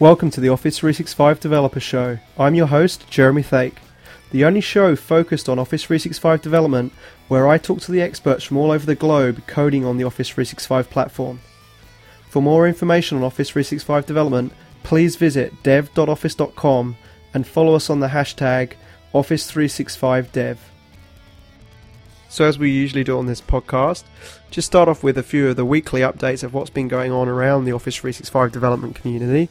Welcome to the Office 365 Developer Show. I'm your host, Jeremy Thake, the only show focused on Office 365 development where I talk to the experts from all over the globe coding on the Office 365 platform. For more information on Office 365 development, please visit dev.office.com and follow us on the hashtag Office365Dev. So, as we usually do on this podcast, just start off with a few of the weekly updates of what's been going on around the Office 365 development community.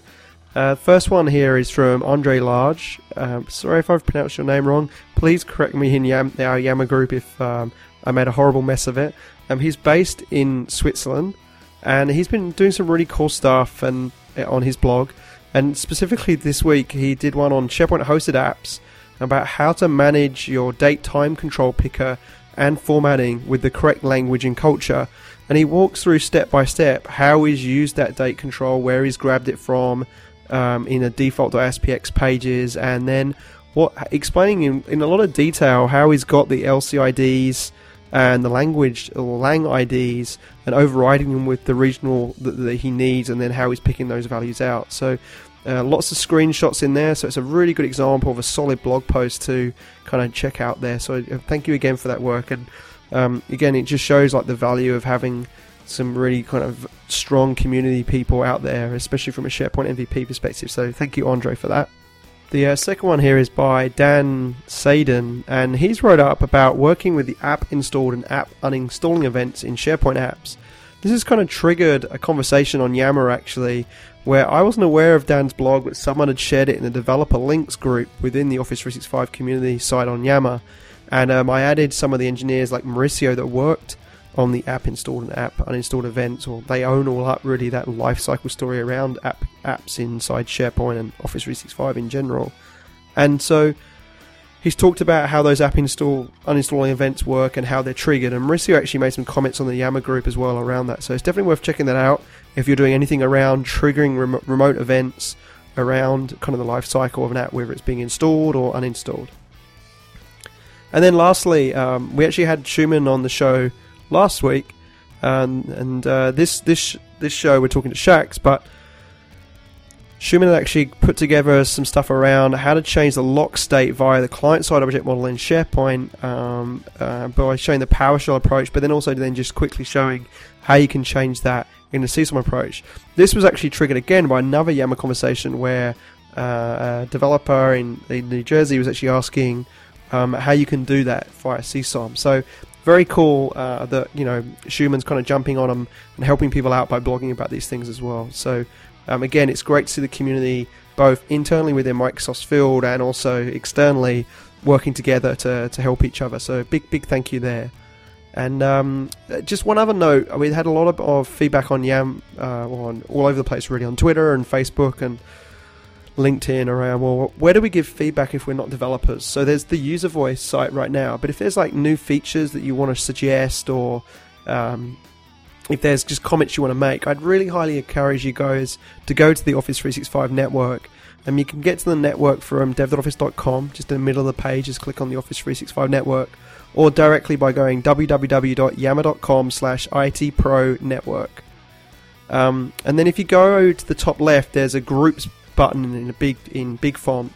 Uh, first one here is from Andre Large. Um, sorry if I've pronounced your name wrong. Please correct me in Yam- our Yammer group if um, I made a horrible mess of it. Um, he's based in Switzerland, and he's been doing some really cool stuff and uh, on his blog. And specifically this week, he did one on SharePoint hosted apps about how to manage your date time control picker and formatting with the correct language and culture. And he walks through step by step how he's used that date control, where he's grabbed it from, um, in a default.aspx pages, and then what explaining in, in a lot of detail how he's got the LCIDs and the language or lang IDs and overriding them with the regional that, that he needs, and then how he's picking those values out. So. Uh, lots of screenshots in there, so it's a really good example of a solid blog post to kind of check out there. So uh, thank you again for that work, and um, again, it just shows like the value of having some really kind of strong community people out there, especially from a SharePoint MVP perspective. So thank you, Andre, for that. The uh, second one here is by Dan Sadin, and he's wrote up about working with the app installed and app uninstalling events in SharePoint apps. This has kind of triggered a conversation on Yammer actually, where I wasn't aware of Dan's blog, but someone had shared it in the developer links group within the Office 365 community site on Yammer. And um, I added some of the engineers like Mauricio that worked on the app installed and app uninstalled events, or they own all up really that life cycle story around app apps inside SharePoint and Office 365 in general. And so he's talked about how those app install uninstalling events work and how they're triggered. And Mauricio actually made some comments on the Yammer group as well around that. So it's definitely worth checking that out if you're doing anything around triggering rem- remote events around kind of the life cycle of an app, whether it's being installed or uninstalled. And then lastly, um, we actually had Schumann on the show last week, and and uh, this this this show we're talking to Shax, but Schumann actually put together some stuff around how to change the lock state via the client-side object model in SharePoint um, uh, by showing the PowerShell approach, but then also then just quickly showing how you can change that in the CSOM approach. This was actually triggered again by another Yammer conversation where uh, a developer in, in New Jersey was actually asking um, how you can do that via CSOM. So very cool uh, that you know Schumann's kind of jumping on them and helping people out by blogging about these things as well. So um, again, it's great to see the community both internally within Microsoft's field and also externally working together to, to help each other. So big big thank you there. And um, just one other note, we had a lot of, of feedback on Yam uh, on all over the place, really on Twitter and Facebook and LinkedIn around, well, where do we give feedback if we're not developers? So there's the user voice site right now, but if there's like new features that you want to suggest or um, if there's just comments you want to make, I'd really highly encourage you guys to go to the Office 365 network. And you can get to the network from dev.office.com, just in the middle of the page, just click on the Office 365 network, or directly by going www.yammer.com slash itpro network. Um, and then if you go to the top left, there's a groups button in a big in big font.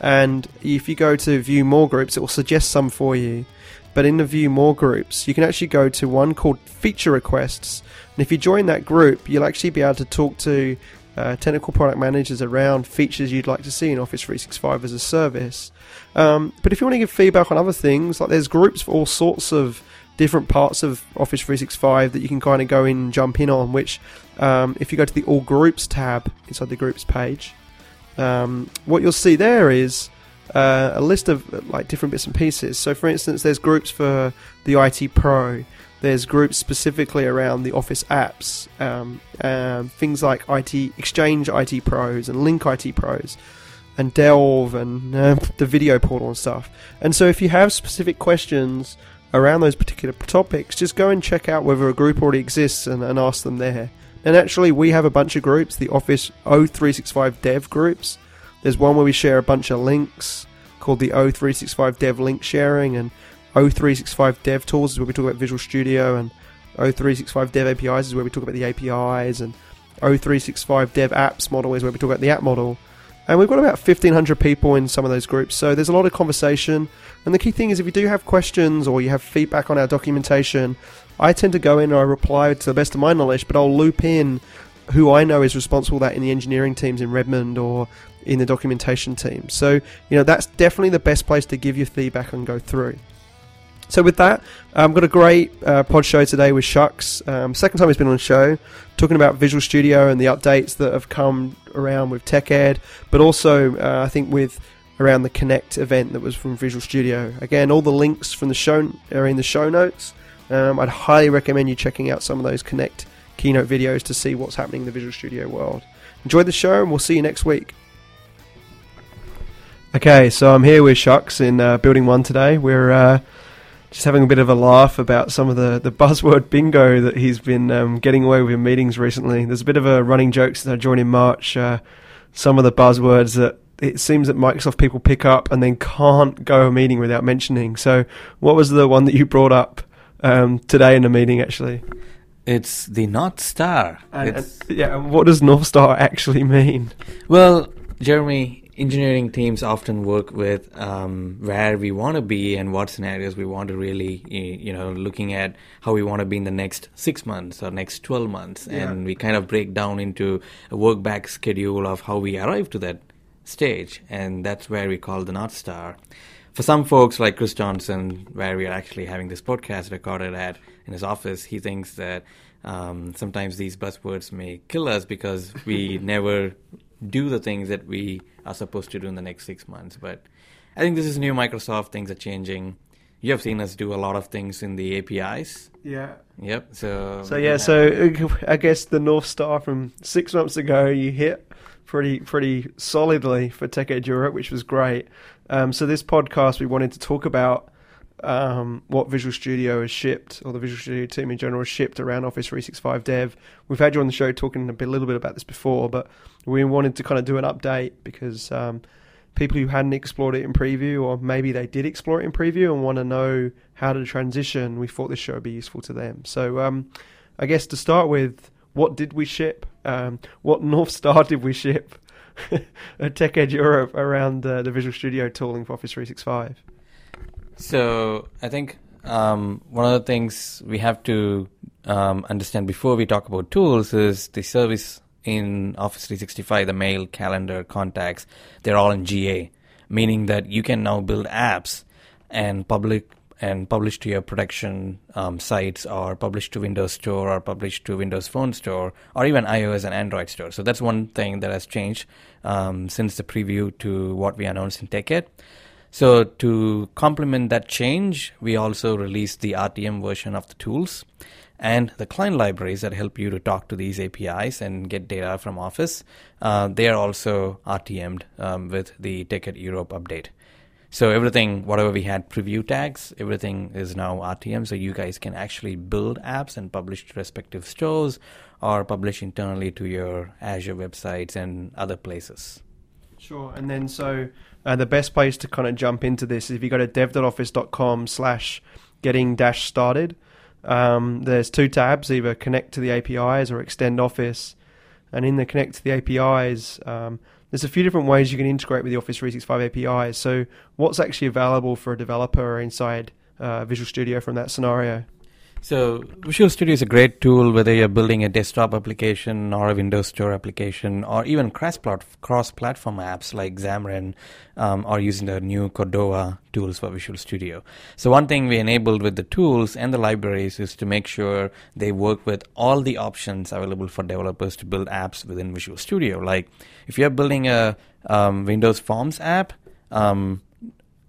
And if you go to view more groups, it will suggest some for you. But in the view more groups, you can actually go to one called feature requests. And if you join that group, you'll actually be able to talk to uh, technical product managers around features you'd like to see in Office 365 as a service. Um, but if you want to give feedback on other things, like there's groups for all sorts of different parts of Office 365 that you can kind of go in and jump in on. Which, um, if you go to the All Groups tab inside the Groups page, um, what you'll see there is uh, a list of like different bits and pieces. So, for instance, there's groups for the IT Pro. There's groups specifically around the Office apps, um, um, things like IT Exchange IT Pros and Lync IT Pros, and Delve and uh, the video portal and stuff. And so, if you have specific questions around those particular topics, just go and check out whether a group already exists and, and ask them there. And actually, we have a bunch of groups, the Office O365 Dev groups. There's one where we share a bunch of links called the O365 Dev Link Sharing, and O365 Dev Tools is where we talk about Visual Studio, and O365 Dev APIs is where we talk about the APIs, and O365 Dev Apps model is where we talk about the app model. And we've got about 1,500 people in some of those groups, so there's a lot of conversation. And the key thing is if you do have questions or you have feedback on our documentation, I tend to go in and I reply to the best of my knowledge, but I'll loop in who I know is responsible that in the engineering teams in Redmond or in the documentation team. So, you know, that's definitely the best place to give your feedback and go through. So with that, I've um, got a great uh, pod show today with Shax. Um, second time he's been on the show, talking about Visual Studio and the updates that have come around with TechEd, but also uh, I think with around the Connect event that was from Visual Studio. Again, all the links from the show are in the show notes. Um, I'd highly recommend you checking out some of those Connect keynote videos to see what's happening in the Visual Studio world. Enjoy the show, and we'll see you next week. Okay, so I'm here with Shax in uh, Building One today. We're uh, just having a bit of a laugh about some of the, the buzzword bingo that he's been um, getting away with in meetings recently. There's a bit of a running joke since I joined in March. Uh, some of the buzzwords that it seems that Microsoft people pick up and then can't go a meeting without mentioning. So, what was the one that you brought up um, today in the meeting, actually? It's the North Star. And, and, yeah, what does North Star actually mean? Well, Jeremy, engineering teams often work with um, where we want to be and what scenarios we want to really, you know, looking at how we want to be in the next six months or next 12 months. Yeah. And we kind of break down into a work back schedule of how we arrive to that stage. And that's where we call the North Star. For some folks like Chris Johnson, where we are actually having this podcast recorded at in his office, he thinks that um, sometimes these buzzwords may kill us because we never do the things that we are supposed to do in the next six months. But I think this is new Microsoft. Things are changing. You have seen us do a lot of things in the APIs. Yeah. Yep. So. So yeah. So I guess the North Star from six months ago you hit pretty pretty solidly for TechEd Europe, which was great. Um, so this podcast we wanted to talk about um, what Visual Studio has shipped, or the Visual Studio team in general has shipped around Office 365 Dev. We've had you on the show talking a, bit, a little bit about this before, but we wanted to kind of do an update because um, people who hadn't explored it in preview, or maybe they did explore it in preview and want to know how to transition, we thought this show would be useful to them. So um, I guess to start with, what did we ship? Um, what North Star did we ship at Tech TechEd Europe around uh, the Visual Studio tooling for Office 365? So I think um, one of the things we have to um, understand before we talk about tools is the service in Office 365, the mail, calendar, contacts, they're all in GA, meaning that you can now build apps and public and publish to your production um, sites or publish to Windows Store or publish to Windows Phone Store or even iOS and Android Store. So that's one thing that has changed um, since the preview to what we announced in TechEd. So to complement that change, we also released the RTM version of the tools and the client libraries that help you to talk to these APIs and get data from Office. Uh, they are also RTM'd um, with the TechEd Europe update. So everything, whatever we had preview tags, everything is now RTM. So you guys can actually build apps and publish to respective stores or publish internally to your Azure websites and other places. Sure. And then so uh, the best place to kind of jump into this is if you go to dev.office.com slash getting dash started. Um, there's two tabs, either connect to the APIs or extend Office. And in the connect to the APIs, um, there's a few different ways you can integrate with the Office 365 APIs. So what's actually available for a developer inside uh, Visual Studio from that scenario? So Visual Studio is a great tool whether you're building a desktop application or a Windows Store application or even cross-platform apps like Xamarin um, or using the new Cordova tools for Visual Studio. So one thing we enabled with the tools and the libraries is to make sure they work with all the options available for developers to build apps within Visual Studio. Like if you're building a um, Windows Forms app, um,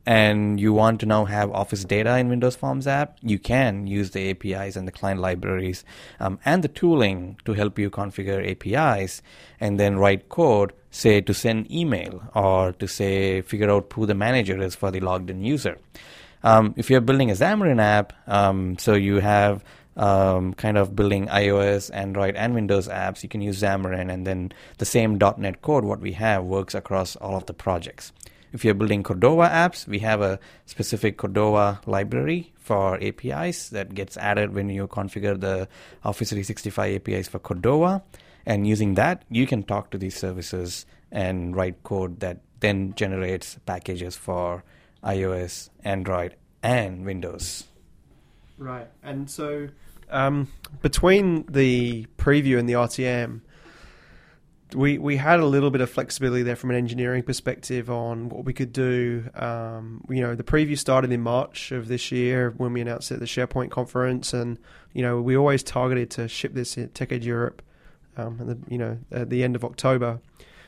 and you want to now have Office data in Windows Forms app, you can use the APIs and the client libraries um, and the tooling to help you configure APIs and then write code, say to send email or to say figure out who the manager is for the logged in user. Um, if you're building a Xamarin app, um, so you have um, kind of building iOS, Android, and Windows apps, you can use Xamarin, and then the same .NET code what we have works across all of the projects. If you're building Cordova apps, we have a specific Cordova library for APIs that gets added when you configure the Office 365 APIs for Cordova. And using that, you can talk to these services and write code that then generates packages for iOS, Android, and Windows. Right. And so um, between the preview and the RTM, we we had a little bit of flexibility there from an engineering perspective on what we could do. Um, you know, the preview started in March of this year when we announced it at the SharePoint conference, and you know we always targeted to ship this at TechEd Europe, um, the, you know, at the end of October.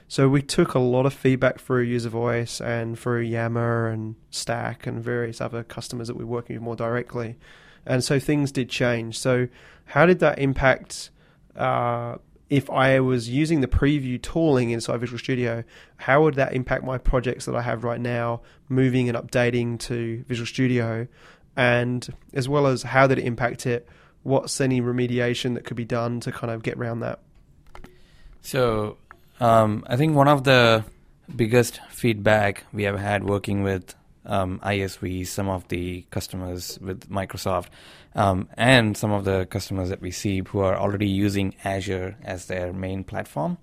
So we took a lot of feedback through User Voice and through Yammer and Stack and various other customers that we're working with more directly, and so things did change. So how did that impact? Uh, if I was using the preview tooling inside Visual Studio, how would that impact my projects that I have right now, moving and updating to Visual Studio? And as well as how did it impact it? What's any remediation that could be done to kind of get around that? So, um, I think one of the biggest feedback we have had working with um, ISV, some of the customers with Microsoft, um, and some of the customers that we see who are already using Azure as their main platform,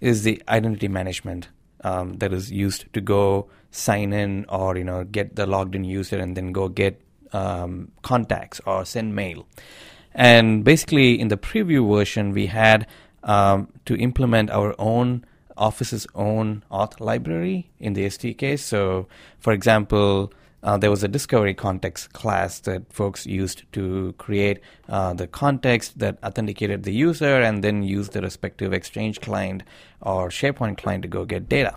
is the identity management um, that is used to go sign in or you know get the logged in user and then go get um, contacts or send mail. And basically, in the preview version, we had um, to implement our own Office's own auth library in the SDK. So, for example, uh, there was a discovery context class that folks used to create uh, the context that authenticated the user and then use the respective Exchange client or SharePoint client to go get data.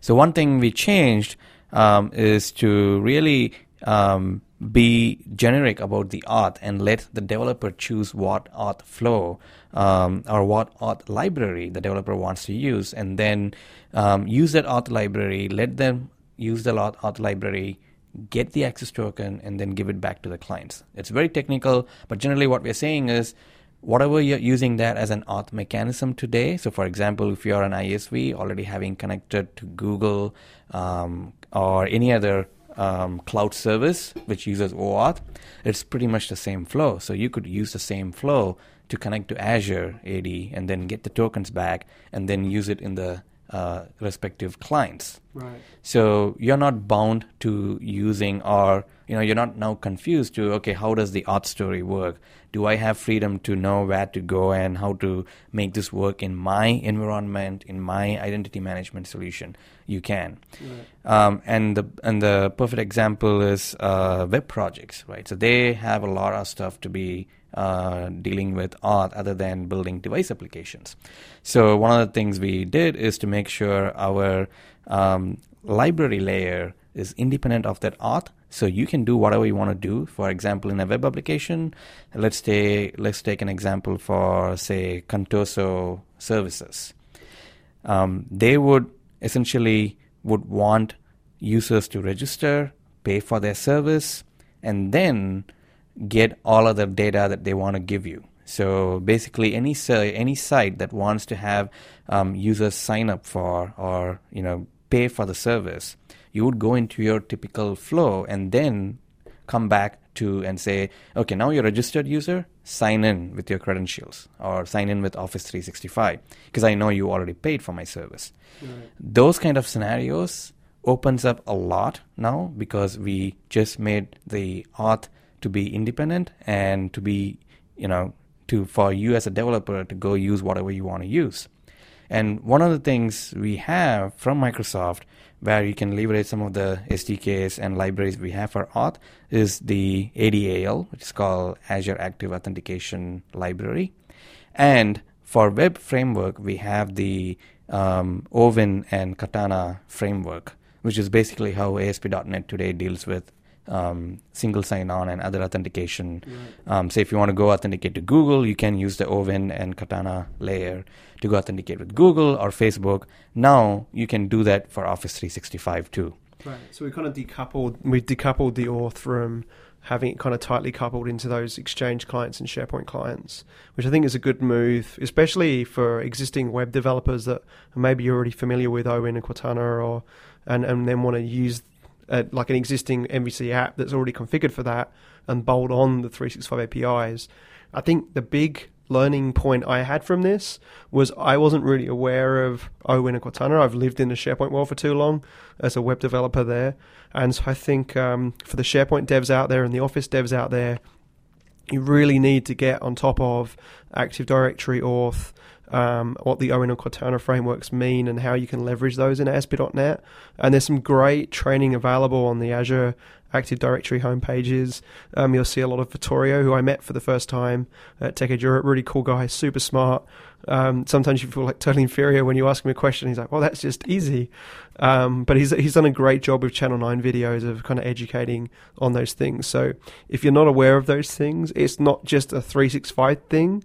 So, one thing we changed um, is to really um, be generic about the auth and let the developer choose what auth flow um, or what auth library the developer wants to use, and then um, use that auth library, let them use the auth library, get the access token, and then give it back to the clients. It's very technical, but generally what we're saying is whatever you're using that as an auth mechanism today. So, for example, if you're an ISV already having connected to Google um, or any other um, cloud service which uses OAuth, it's pretty much the same flow. So you could use the same flow to connect to Azure AD and then get the tokens back and then use it in the uh, respective clients. Right. So you're not bound to using or you know you're not now confused to okay how does the auth story work? Do I have freedom to know where to go and how to make this work in my environment in my identity management solution? You can. Right. Um, and the and the perfect example is uh, web projects, right? So they have a lot of stuff to be uh, dealing with auth other than building device applications. So one of the things we did is to make sure our um, library layer is independent of that auth. So you can do whatever you want to do. For example, in a web application, let's take let's take an example for say Contoso services. Um, they would essentially would want users to register, pay for their service, and then get all of the data that they want to give you. So basically, any any site that wants to have um, users sign up for or you know pay for the service, you would go into your typical flow and then come back to and say, okay, now you're a registered user, sign in with your credentials or sign in with Office 365 because I know you already paid for my service. Right. Those kind of scenarios opens up a lot now because we just made the auth to be independent and to be, you know, to for you as a developer to go use whatever you want to use. And one of the things we have from Microsoft where you can leverage some of the SDKs and libraries we have for auth is the ADAL, which is called Azure Active Authentication Library. And for web framework, we have the um, Owin and Katana framework, which is basically how ASP.NET today deals with um, single sign-on and other authentication. Right. Um, say if you want to go authenticate to Google, you can use the Owin and Katana layer to go authenticate with Google or Facebook. Now you can do that for Office 365 too. Right. So we kind of decoupled. We decoupled the auth from having it kind of tightly coupled into those Exchange clients and SharePoint clients, which I think is a good move, especially for existing web developers that maybe you're already familiar with Owin and Katana, or and and then want to use like an existing MVC app that's already configured for that and bolt on the 365 APIs. I think the big learning point I had from this was I wasn't really aware of OWIN and Katana. I've lived in the SharePoint world for too long as a web developer there. And so I think um, for the SharePoint devs out there and the Office devs out there, you really need to get on top of Active Directory auth, um, what the OWIN and Katana frameworks mean, and how you can leverage those in ASP.NET. And there's some great training available on the Azure Active Directory homepages. Um, you'll see a lot of Vittorio, who I met for the first time at TechEd Europe. Really cool guy, super smart. Um, sometimes you feel like totally inferior when you ask him a question. He's like, "Well, that's just easy," um, but he's he's done a great job with Channel Nine videos of kind of educating on those things. So if you're not aware of those things, it's not just a 365 thing.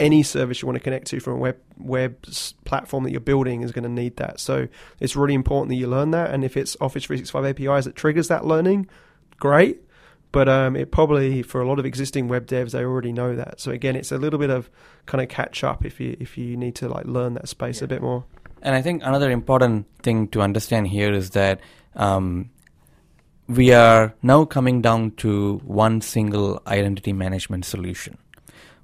Any service you want to connect to from a web web platform that you're building is going to need that. So it's really important that you learn that. And if it's Office 365 APIs that triggers that learning, great. But um, it probably for a lot of existing web devs, they already know that. So again, it's a little bit of kind of catch up if you if you need to like learn that space yeah. a bit more. And I think another important thing to understand here is that um, we are now coming down to one single identity management solution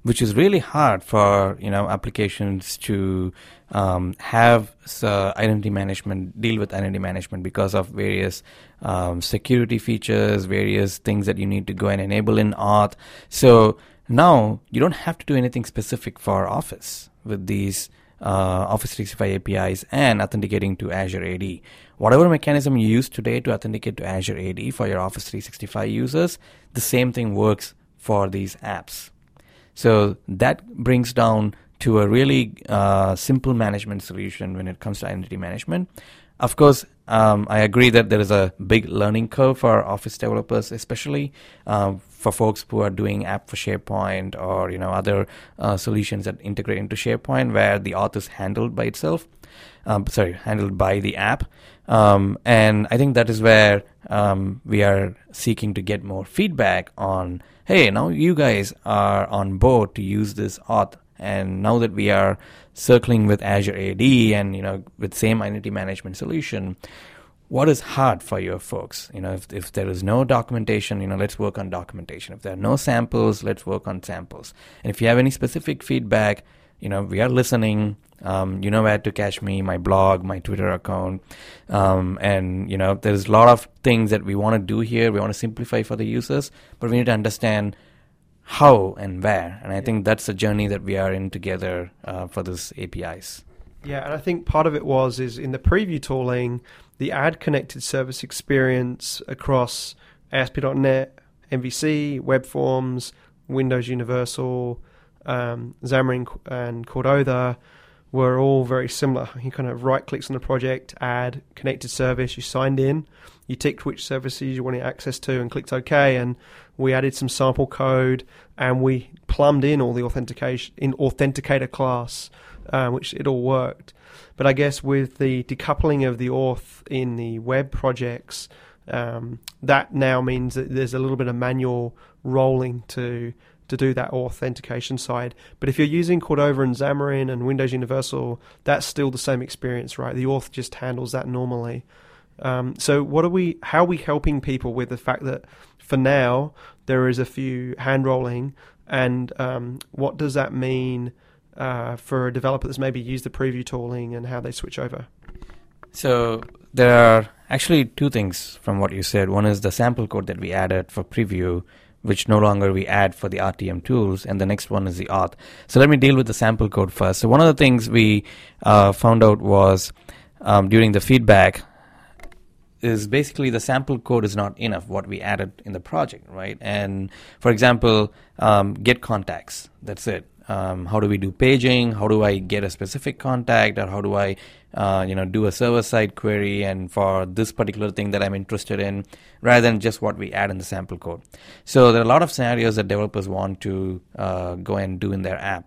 which is really hard for you know applications to um, have uh, identity management deal with identity management because of various um, security features, various things that you need to go and enable in Auth. So now you don't have to do anything specific for Office with these uh, Office 365 APIs and authenticating to Azure AD. Whatever mechanism you use today to authenticate to Azure AD for your Office 365 users, the same thing works for these apps. So that brings down to a really uh, simple management solution when it comes to identity management. Of course, um, I agree that there is a big learning curve for Office developers, especially um, for folks who are doing app for SharePoint or you know other uh, solutions that integrate into SharePoint, where the auth is handled by itself. Um, sorry, handled by the app. Um, and I think that is where um, we are seeking to get more feedback on hey, now you guys are on board to use this auth. And now that we are circling with Azure AD and you know with same identity management solution, what is hard for your folks? You know, if if there is no documentation, you know, let's work on documentation. If there are no samples, let's work on samples. And if you have any specific feedback, you know, we are listening. Um, you know where to catch me, my blog, my Twitter account. Um, and, you know, there's a lot of things that we want to do here. We want to simplify for the users, but we need to understand how and where. And I think that's the journey that we are in together uh, for this APIs. Yeah, and I think part of it was is in the preview tooling, the add connected service experience across ASP.NET, MVC, web forms, Windows Universal, um, Xamarin and Cordova were all very similar. You kind of right clicks on the project, add connected service, you signed in, you ticked which services you wanted access to and clicked OK and we added some sample code and we plumbed in all the authentication in authenticator class, uh, which it all worked. But I guess with the decoupling of the auth in the web projects, um, that now means that there's a little bit of manual rolling to to do that authentication side. But if you're using Cordova and Xamarin and Windows Universal, that's still the same experience, right? The auth just handles that normally. Um, so what are we? How are we helping people with the fact that for now there is a few hand rolling, and um, what does that mean uh, for a developer that's maybe used the preview tooling and how they switch over? So there are actually two things from what you said. One is the sample code that we added for preview which no longer we add for the RTM tools, and the next one is the auth. So let me deal with the sample code first. So one of the things we uh, found out was um, during the feedback is basically the sample code is not enough what we added in the project, right? And for example, um, get contacts. That's it. Um, how do we do paging? How do I get a specific contact, or how do I uh, you know, do a server-side query and for this particular thing that I'm interested in, rather than just what we add in the sample code. So there are a lot of scenarios that developers want to uh, go and do in their app,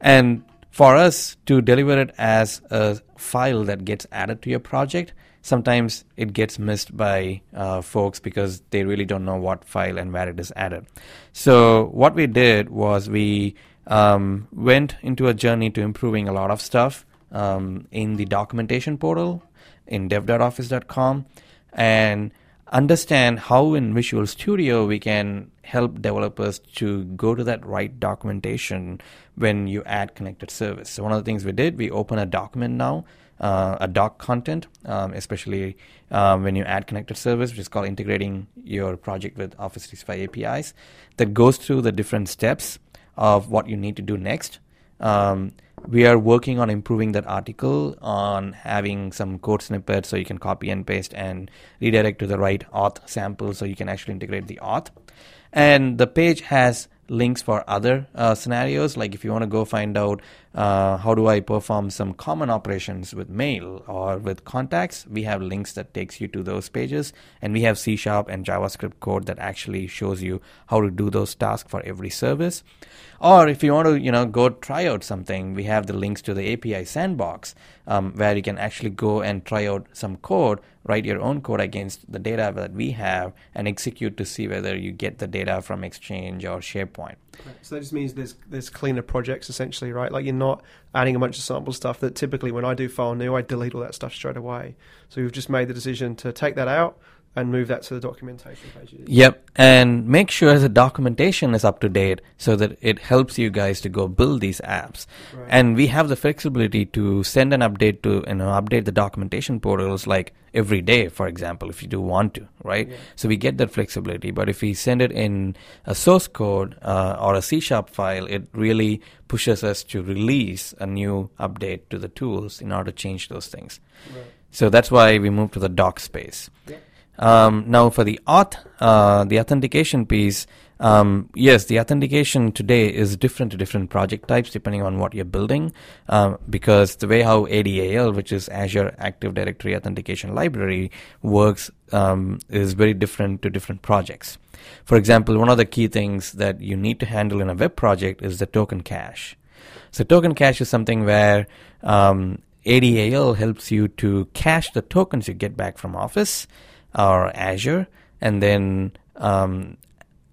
and for us to deliver it as a file that gets added to your project, sometimes it gets missed by uh, folks because they really don't know what file and where it is added. So what we did was we um, went into a journey to improving a lot of stuff um, in the documentation portal in dev.office.com. And understand how in Visual Studio we can help developers to go to that right documentation when you add connected service. So one of the things we did, we open a document now, uh, a doc content, um, especially um, when you add connected service, which is called integrating your project with Office 365 APIs, that goes through the different steps of what you need to do next. Um, we are working on improving that article on having some code snippets so you can copy and paste and redirect to the right auth sample so you can actually integrate the auth. And the page has links for other uh, scenarios. Like if you want to go find out uh, how do I perform some common operations with mail or with contacts, we have links that takes you to those pages, and we have C Sharp and JavaScript code that actually shows you how to do those tasks for every service. Or if you want to, you know, go try out something, we have the links to the API sandbox um, where you can actually go and try out some code, write your own code against the data that we have, and execute to see whether you get the data from Exchange or SharePoint. Right. So that just means there's there's cleaner projects essentially, right? Like you're not adding a bunch of sample stuff that typically when I do file new, I delete all that stuff straight away. So we've just made the decision to take that out, and move that to the documentation page. Yep, and make sure the documentation is up to date so that it helps you guys to go build these apps. Right. And we have the flexibility to send an update to you know update the documentation portals like every day, for example, if you do want to, right? Yeah. So we get that flexibility. But if we send it in a source code uh, or a C sharp file, it really pushes us to release a new update to the tools in order to change those things. Right. So that's why we moved to the doc space. Yeah. Um, now, for the auth, uh, the authentication piece, um, yes, the authentication today is different to different project types depending on what you're building, um, because the way how ADAL, which is Azure Active Directory Authentication Library, works um, is very different to different projects. For example, one of the key things that you need to handle in a web project is the token cache. So, token cache is something where um, ADAL helps you to cache the tokens you get back from Office or Azure, and then um,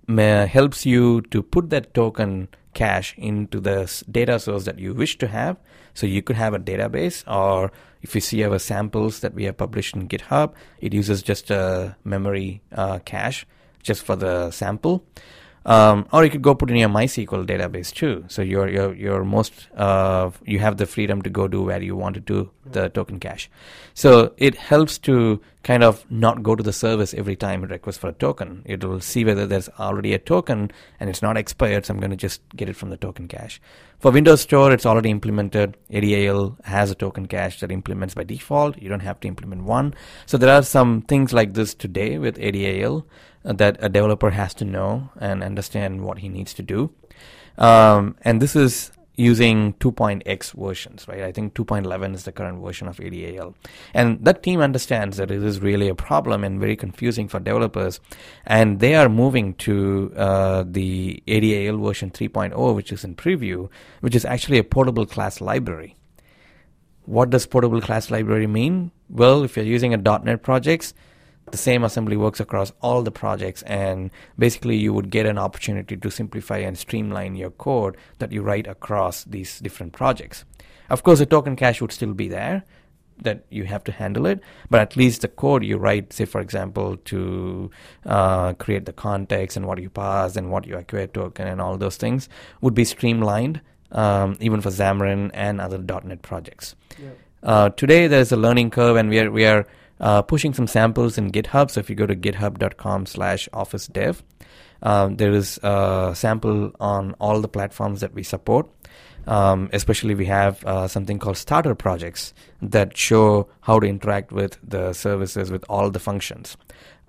helps you to put that token cache into the data source that you wish to have. So you could have a database, or if you see our samples that we have published in GitHub, it uses just a memory uh, cache just for the sample. Um, or you could go put in your MySQL database too. So you're you're, you're most uh, you have the freedom to go do where you want to do the token cache. So it helps to kind of not go to the service every time it requests for a token. It will see whether there's already a token and it's not expired. So I'm going to just get it from the token cache. For Windows Store, it's already implemented. ADAL has a token cache that implements by default. You don't have to implement one. So there are some things like this today with ADAL that a developer has to know and understand what he needs to do. Um, and this is using 2.x versions, right? I think 2.11 is the current version of ADAL. And that team understands that it is really a problem and very confusing for developers. And they are moving to uh, the ADAL version 3.0, which is in preview, which is actually a portable class library. What does portable class library mean? Well, if you're using a .NET projects, the same assembly works across all the projects and basically you would get an opportunity to simplify and streamline your code that you write across these different projects of course the token cache would still be there that you have to handle it but at least the code you write say for example to uh, create the context and what you pass and what you acquire token and all those things would be streamlined um, even for xamarin and other net projects yeah. uh, today there's a learning curve and we are we are uh, pushing some samples in GitHub. So if you go to github.com slash office dev, um, there is a sample on all the platforms that we support. Um, especially, we have uh, something called starter projects that show how to interact with the services with all the functions,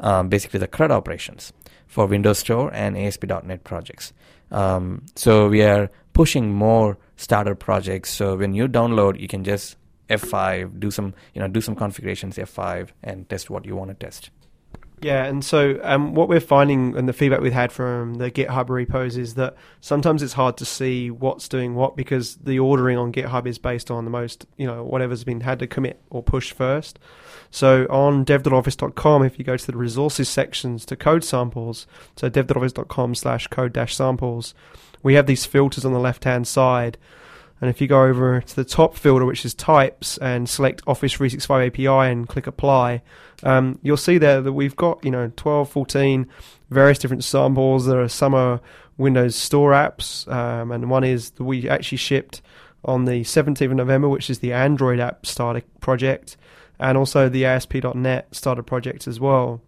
um, basically the CRUD operations for Windows Store and ASP.NET projects. Um, so we are pushing more starter projects. So when you download, you can just F5, do some you know do some configurations F5 and test what you want to test. Yeah, and so um, what we're finding and the feedback we've had from the GitHub repos is that sometimes it's hard to see what's doing what because the ordering on GitHub is based on the most, you know, whatever's been had to commit or push first. So on dev.office.com, if you go to the resources sections to code samples, so dev.office.com slash code dash samples, we have these filters on the left hand side And if you go over to the top filter, which is types, and select Office 365 API and click apply, um, you'll see there that we've got, you know, 12, 14 various different samples. There are some are Windows Store apps, um, and one is that we actually shipped on the 17th of November, which is the Android app starter project, and also the ASP.NET starter project as well.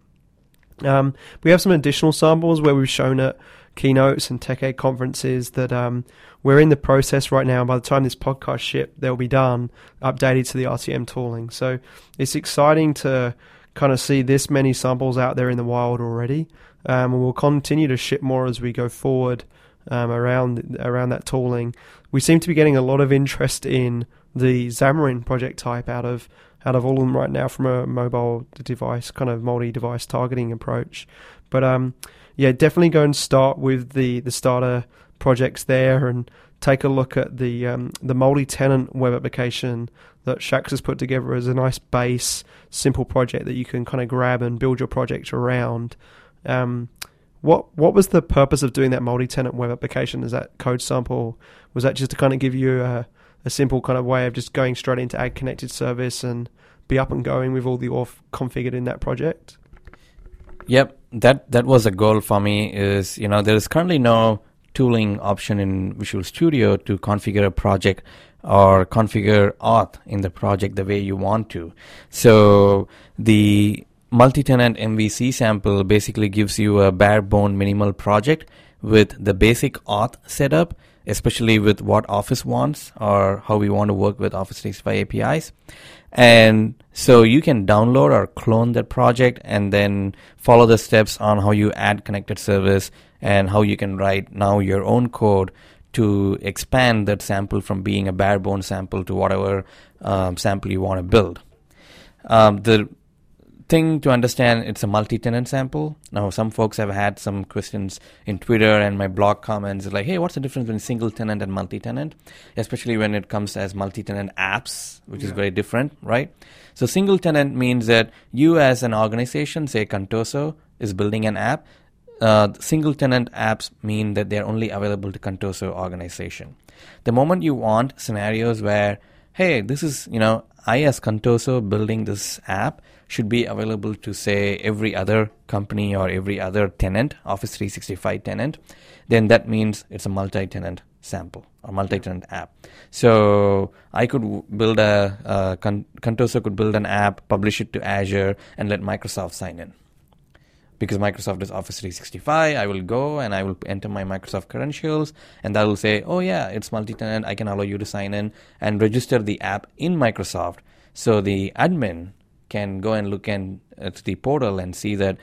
Um, we have some additional samples where we've shown at keynotes and TechEd conferences that um, we're in the process right now. And by the time this podcast ship, they'll be done, updated to the RTM tooling. So it's exciting to kind of see this many samples out there in the wild already. Um, and we'll continue to ship more as we go forward um, around around that tooling. We seem to be getting a lot of interest in the Xamarin project type out of out of all of them right now from a mobile device kind of multi-device targeting approach. But um, yeah, definitely go and start with the the starter projects there and take a look at the um, the multi-tenant web application that Shax has put together as a nice base, simple project that you can kind of grab and build your project around. Um, what what was the purpose of doing that multi-tenant web application? Is that code sample? Was that just to kind of give you a, a simple kind of way of just going straight into add connected service and be up and going with all the auth configured in that project? Yep, that that was a goal for me. Is you know there is currently no tooling option in Visual Studio to configure a project or configure auth in the project the way you want to. So the multi-tenant MVC sample basically gives you a bare bone minimal project with the basic auth setup, especially with what Office wants or how we want to work with Office 365 APIs. And so you can download or clone that project and then follow the steps on how you add connected service and how you can write now your own code to expand that sample from being a bare bone sample to whatever um, sample you want to build. Um, the thing to understand it's a multi-tenant sample. Now some folks have had some questions in twitter and my blog comments like hey what's the difference between single tenant and multi-tenant? Especially when it comes as multi-tenant apps which yeah. is very different right? So single tenant means that you as an organization say contoso is building an app. Uh, single tenant apps mean that they're only available to contoso organization. The moment you want scenarios where hey this is you know i as contoso building this app should be available to say every other company or every other tenant, Office 365 tenant, then that means it's a multi-tenant sample or multi-tenant app. So I could build a, uh, Contoso could build an app, publish it to Azure, and let Microsoft sign in. Because Microsoft is Office 365, I will go and I will enter my Microsoft credentials, and that will say, "Oh yeah, it's multi-tenant. I can allow you to sign in and register the app in Microsoft." So the admin can go and look in, at the portal and see that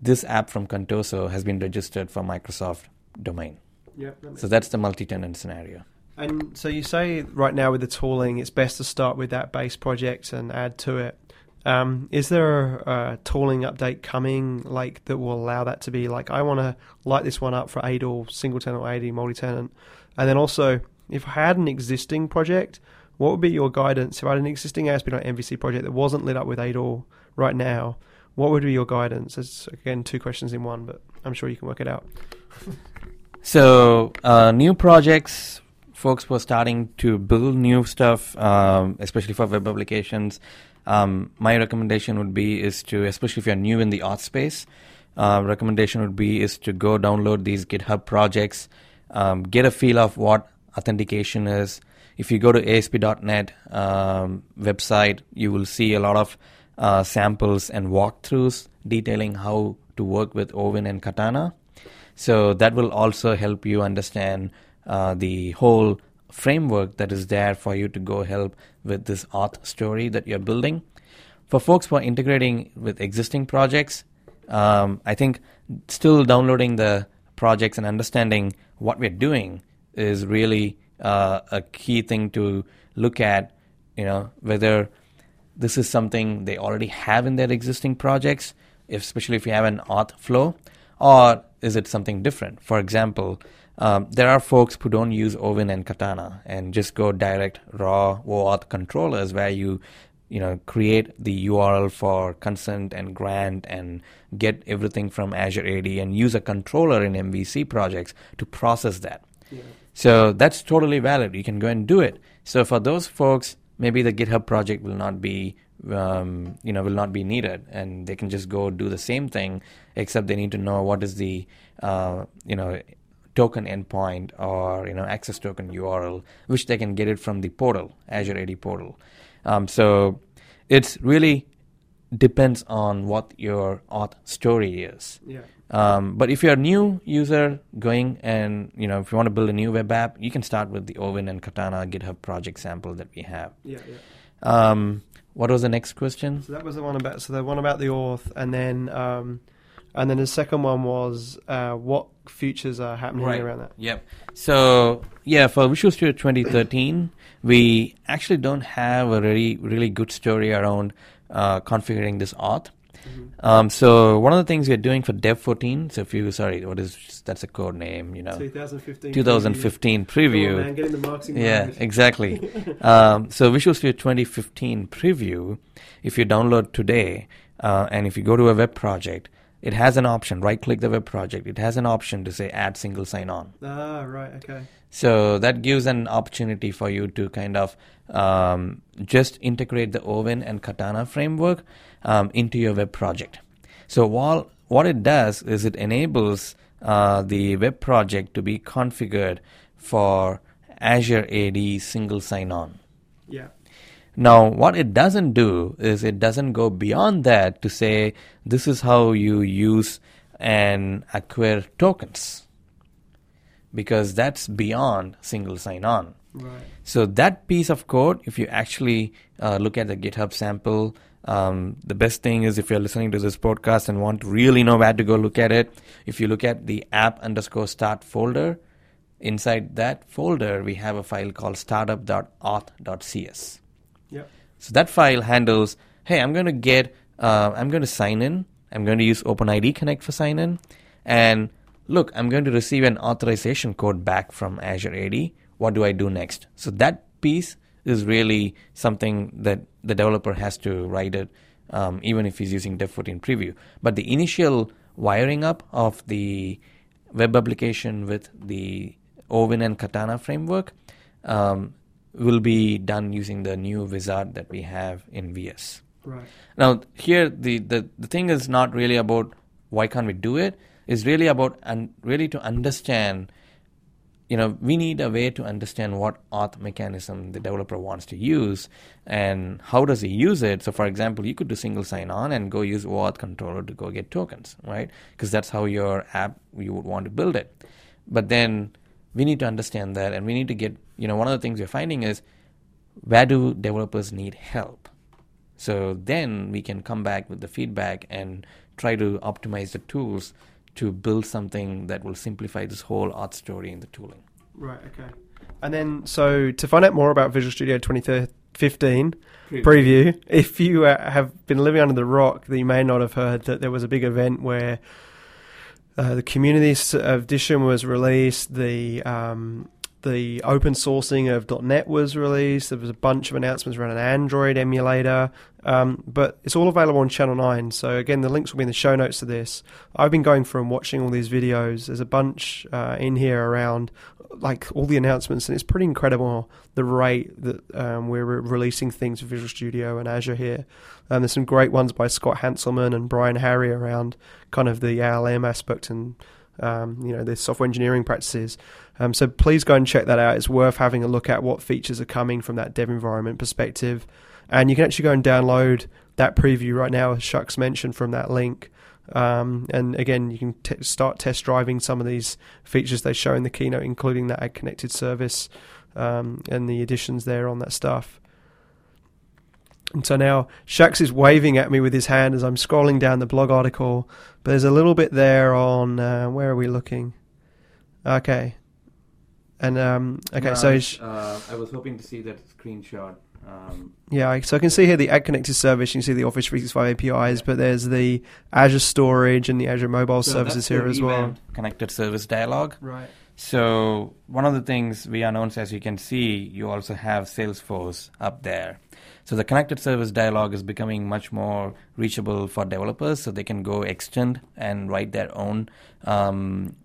this app from Contoso has been registered for Microsoft domain. Yeah, that so that's the multi-tenant scenario. And so you say right now with the tooling, it's best to start with that base project and add to it. Um, is there a, a, tooling update coming like that will allow that to be like I want to light this one up for ADL single tenant or AD multi tenant, and then also if I had an existing project, what would be your guidance if I had an existing ASP.NET MVC project that wasn't lit up with ADOR right now? What would be your guidance? It's again two questions in one, but I'm sure you can work it out. so uh, new projects, folks were starting to build new stuff, um, especially for web applications. Um, my recommendation would be is to, especially if you're new in the auth space, uh, recommendation would be is to go download these GitHub projects, um, get a feel of what authentication is, if you go to ASP.NET um, website, you will see a lot of uh, samples and walkthroughs detailing how to work with Owin and Katana. So that will also help you understand uh, the whole framework that is there for you to go help with this auth story that you're building. For folks who are integrating with existing projects, um, I think still downloading the projects and understanding what we're doing is really uh, a key thing to look at, you know, whether this is something they already have in their existing projects, especially if you have an auth flow, or is it something different? For example, um, there are folks who don't use Owin and Katana and just go direct raw OAuth controllers where you you know create the URL for consent and grant and get everything from Azure AD and use a controller in MVC projects to process that. Yeah. So that's totally valid. You can go and do it. So for those folks, maybe the GitHub project will not be, um, you know, will not be needed, and they can just go do the same thing, except they need to know what is the, uh, you know, token endpoint or you know access token URL, which they can get it from the portal, Azure AD portal. Um, so it's really depends on what your auth story is. Yeah. Um, but if you're a new user going and you know if you want to build a new web app, you can start with the OWIN and Katana GitHub project sample that we have. Yeah, yeah. Um, what was the next question? So that was the one about. So the one about the auth, and then um, and then the second one was uh, what features are happening Right. around that. Yep. So yeah, for Visual Studio 2013, we actually don't have a really really good story around uh, configuring this auth. Um, so one of the things we're doing for Dev 14. So if you sorry, what is that's a code name? You know, 2015. 2015 preview. Come on, man, get the marketing Yeah, exactly. um, so Visual Studio 2015 preview, if you download today, uh, and if you go to a web project, it has an option. Right click the web project. It has an option to say add single sign on. Ah, right. Okay. So that gives an opportunity for you to kind of um, just integrate the OWIN and Katana framework um, into your web project. So while what it does is it enables uh, the web project to be configured for Azure AD single sign on. Yeah. Now, what it doesn't do is it doesn't go beyond that to say this is how you use and acquire tokens because that's beyond single sign on. Right. So that piece of code, if you actually uh, look at the GitHub sample, um, the best thing is if you're listening to this podcast and want to really know where to go look at it, if you look at the app underscore start folder, inside that folder we have a file called startup.auth.cs. Yep. So that file handles, hey, I'm going to get, uh, I'm going to sign in. I'm going to use OpenID Connect for sign in. And look, I'm going to receive an authorization code back from Azure AD. What do I do next? So that piece is really something that the developer has to write it, um, even if he's using Dev 14 preview. But the initial wiring up of the web application with the OWIN and Katana framework um, will be done using the new wizard that we have in VS. Right. Now, here the, the, the thing is not really about why can't we do it. It's really about and really to understand. You know, we need a way to understand what auth mechanism the developer wants to use and how does he use it. So, for example, you could do single sign on and go use OAuth controller to go get tokens, right? Because that's how your app you would want to build it. But then we need to understand that, and we need to get. You know, one of the things we're finding is where do developers need help so then we can come back with the feedback and try to optimize the tools to build something that will simplify this whole auth story in the tooling. Right. Okay. And then, so to find out more about Visual Studio 2015 preview, if you uh, have been living under the rock, then you may not have heard that there was a big event where uh, the community edition was released. The um, the open sourcing of .NET was released. There was a bunch of announcements around an Android emulator, um, but it's all available on Channel Nine. So again, the links will be in the show notes to this. I've been going through and watching all these videos. There's a bunch uh, in here around like all the announcements, and it's pretty incredible the rate that um, we're re- releasing things for Visual Studio and Azure here. Um, there's some great ones by Scott Hanselman and Brian Harry around kind of the ALM aspect and um, you know the software engineering practices. Um, so please go and check that out. It's worth having a look at what features are coming from that dev environment perspective, and you can actually go and download that preview right now, as Shax mentioned from that link. Um, and again, you can t- start test driving some of these features they show in the keynote, including that Add Connected service um, and the additions there on that stuff. And so now Shax is waving at me with his hand as I'm scrolling down the blog article. But there's a little bit there on uh, where are we looking? Okay, and um, okay, so sh- uh, I was hoping to see that screenshot. Um, yeah, so I can see here the Add Connected service. You can see the Office 365 APIs, but there's the Azure Storage and the Azure Mobile services here as well. Connected service dialog. Right. So one of the things we announced, as you can see, you also have Salesforce up there. So the connected service dialog is becoming much more reachable for developers, so they can go extend and write their own, um,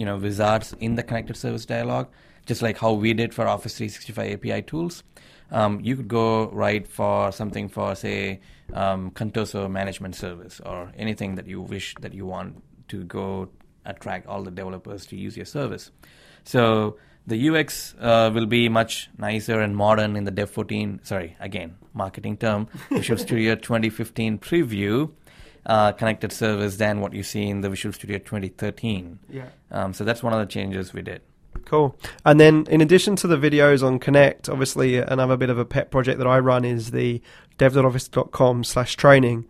you know, wizards in the connected service dialog. just like how we did for Office 365 API tools. Um, you could go write for something for, say, um, Contoso Management Service or anything that you wish that you want to go attract all the developers to use your service. So the UX uh, will be much nicer and modern in the Dev 14, sorry, again, marketing term, Visual Studio 2015 preview. Uh, connected service than what you see in the Visual Studio 2013. Yeah. Um, so that's one of the changes we did. Cool. And then, in addition to the videos on Connect, obviously another bit of a pet project that I run is the dev.office.com slash training.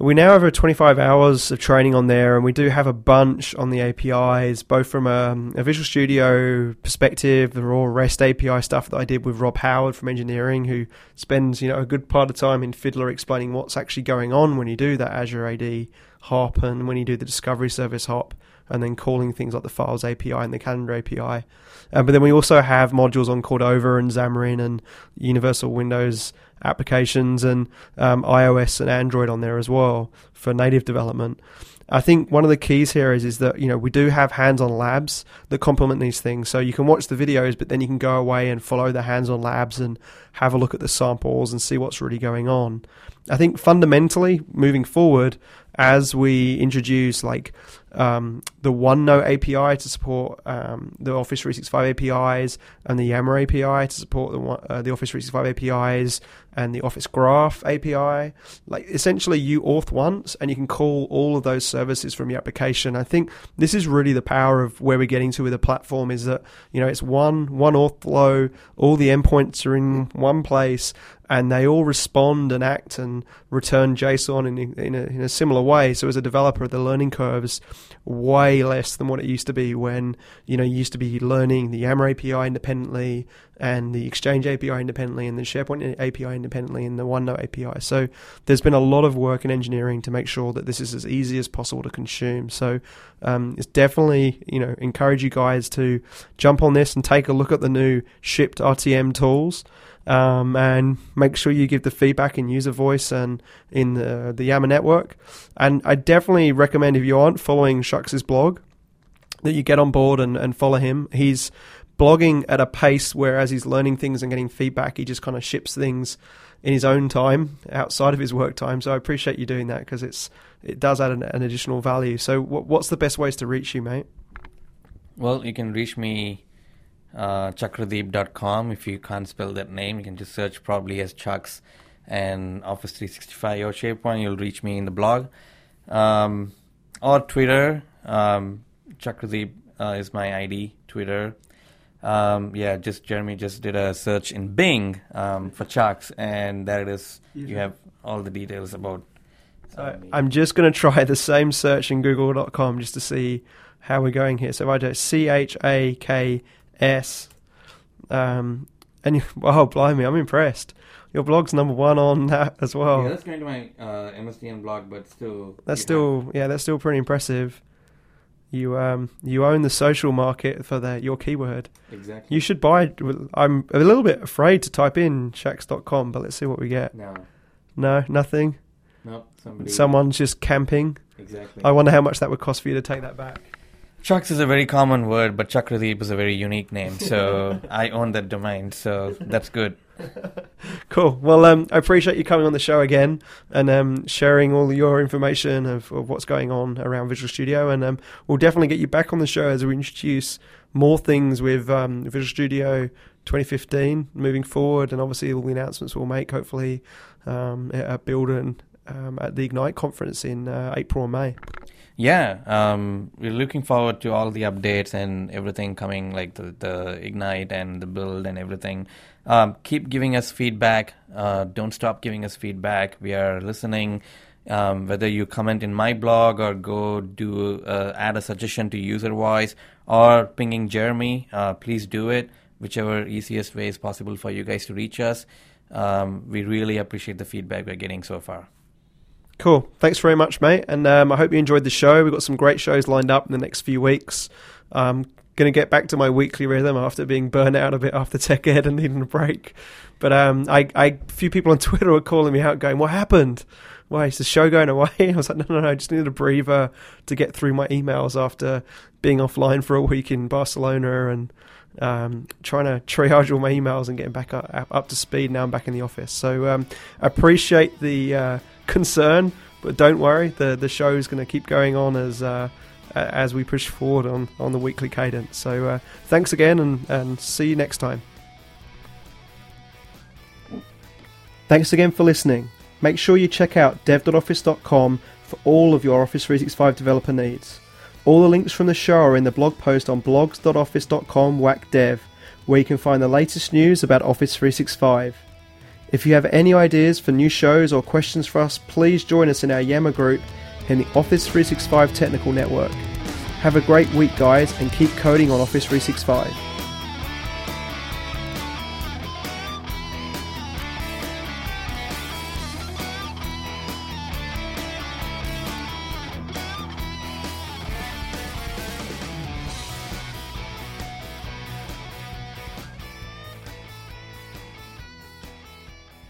We now have over 25 hours of training on there, and we do have a bunch on the APIs, both from a, a Visual Studio perspective, the raw REST API stuff that I did with Rob Howard from engineering, who spends you know a good part of time in Fiddler explaining what's actually going on when you do that Azure AD hop and when you do the Discovery Service hop and then calling things like the Files API and the Calendar API. Uh, but then we also have modules on Cordova and Xamarin and Universal Windows applications and um, iOS and Android on there as well for native development. I think one of the keys here is is that you know we do have hands-on labs that complement these things. So you can watch the videos, but then you can go away and follow the hands-on labs and have a look at the samples and see what's really going on. I think fundamentally, moving forward, as we introduce like um, the OneNote API to support um, the Office 365 APIs and the Yammer API to support the, uh, the Office 365 APIs and the Office Graph API. Like essentially, you auth once and you can call all of those services from your application. I think this is really the power of where we're getting to with the platform is that you know it's one one auth flow, all the endpoints are in one place, and they all respond and act and return JSON in, in, a, in a similar way. So as a developer, the learning curve is way less than what it used to be when you know you used to be learning the Yammer API independently and the Exchange API independently and the SharePoint API independently and the OneNote API. So there's been a lot of work in engineering to make sure that this is as easy as possible to consume. So um, it's definitely you know encourage you guys to jump on this and take a look at the new shipped RTM tools um, and make sure you give the feedback in user voice and in the, the Yammer network. And I definitely recommend if you aren't following Shax' blog, that you get on board and, and follow him. He's blogging at a pace where as he's learning things and getting feedback, he just kind of ships things in his own time outside of his work time. So I appreciate you doing that because it's it does add an, an additional value. So what's the best ways to reach you, mate? Well, you can reach me uh, chakkaradeep.com. If you can't spell that name, you can just search probably as Shax and Office 365 or SharePoint. You'll reach me in the blog. Um, or Twitter. Um, Chakkaradeep uh, is my ID, Twitter. Um, yeah, just Jeremy just did a search in Bing um, for Shax, and there it is. You have all the details about. Uh, I'm just going to try the same search in Google.com just to see how we're going here. So if I do C H A K S. Um, and you, wow, blimey, I'm impressed. Your blog's number one on that as well. Yeah, that's going to my uh, MSDN blog, but still. That's still have... yeah, that's still pretty impressive. You um you own the social market for the your keyword. Exactly. You should buy. I'm a little bit afraid to type in shacks.com, but let's see what we get. No. No, nothing. No, somebody. Someone's just camping. Exactly. I wonder how much that would cost for you to take that back. Chucks is a very common word, but Chakkaradeep is a very unique name. So I own that domain, so that's good. Cool. Well, um, I appreciate you coming on the show again and um, sharing all your information of, of, what's going on around Visual Studio. And um, we'll definitely get you back on the show as we introduce more things with um, Visual Studio 2015 moving forward. And obviously, all the announcements we'll make, hopefully, um, at Build and um, at the Ignite conference in uh, April or May. Yeah, um, we're looking forward to all the updates and everything coming, like the, the Ignite and the build and everything. Um, keep giving us feedback. Uh, don't stop giving us feedback. We are listening. Um, whether you comment in my blog or go do uh, add a suggestion to user voice or pinging Jeremy, uh, please do it. Whichever easiest way is possible for you guys to reach us. Um, we really appreciate the feedback we're getting so far. Cool. Thanks very much, mate. And um, I hope you enjoyed the show. We've got some great shows lined up in the next few weeks. I'm going to get back to my weekly rhythm after being burnt out a bit after tech ed and needing a break. But um, I, I, few people on Twitter were calling me out, going, "What happened? Why is the show going away?" I was like, "No, no, no. I just needed a breather to get through my emails after being offline for a week in Barcelona and um, trying to triage all my emails and getting back up, up to speed. Now I'm back in the office, so um, appreciate the uh, concern, but don't worry, the the show is going to keep going on as uh, as we push forward on on the weekly cadence. So uh, thanks again, and and see you next time. Thanks again for listening. Make sure you check out dev.office.com for all of your Office 365 developer needs. All the links from the show are in the blog post on blogs.office.com whack dev, where you can find the latest news about Office 365. If you have any ideas for new shows or questions for us, please join us in our Yammer group in the Office 365 Technical Network. Have a great week, guys, and keep coding on Office 365.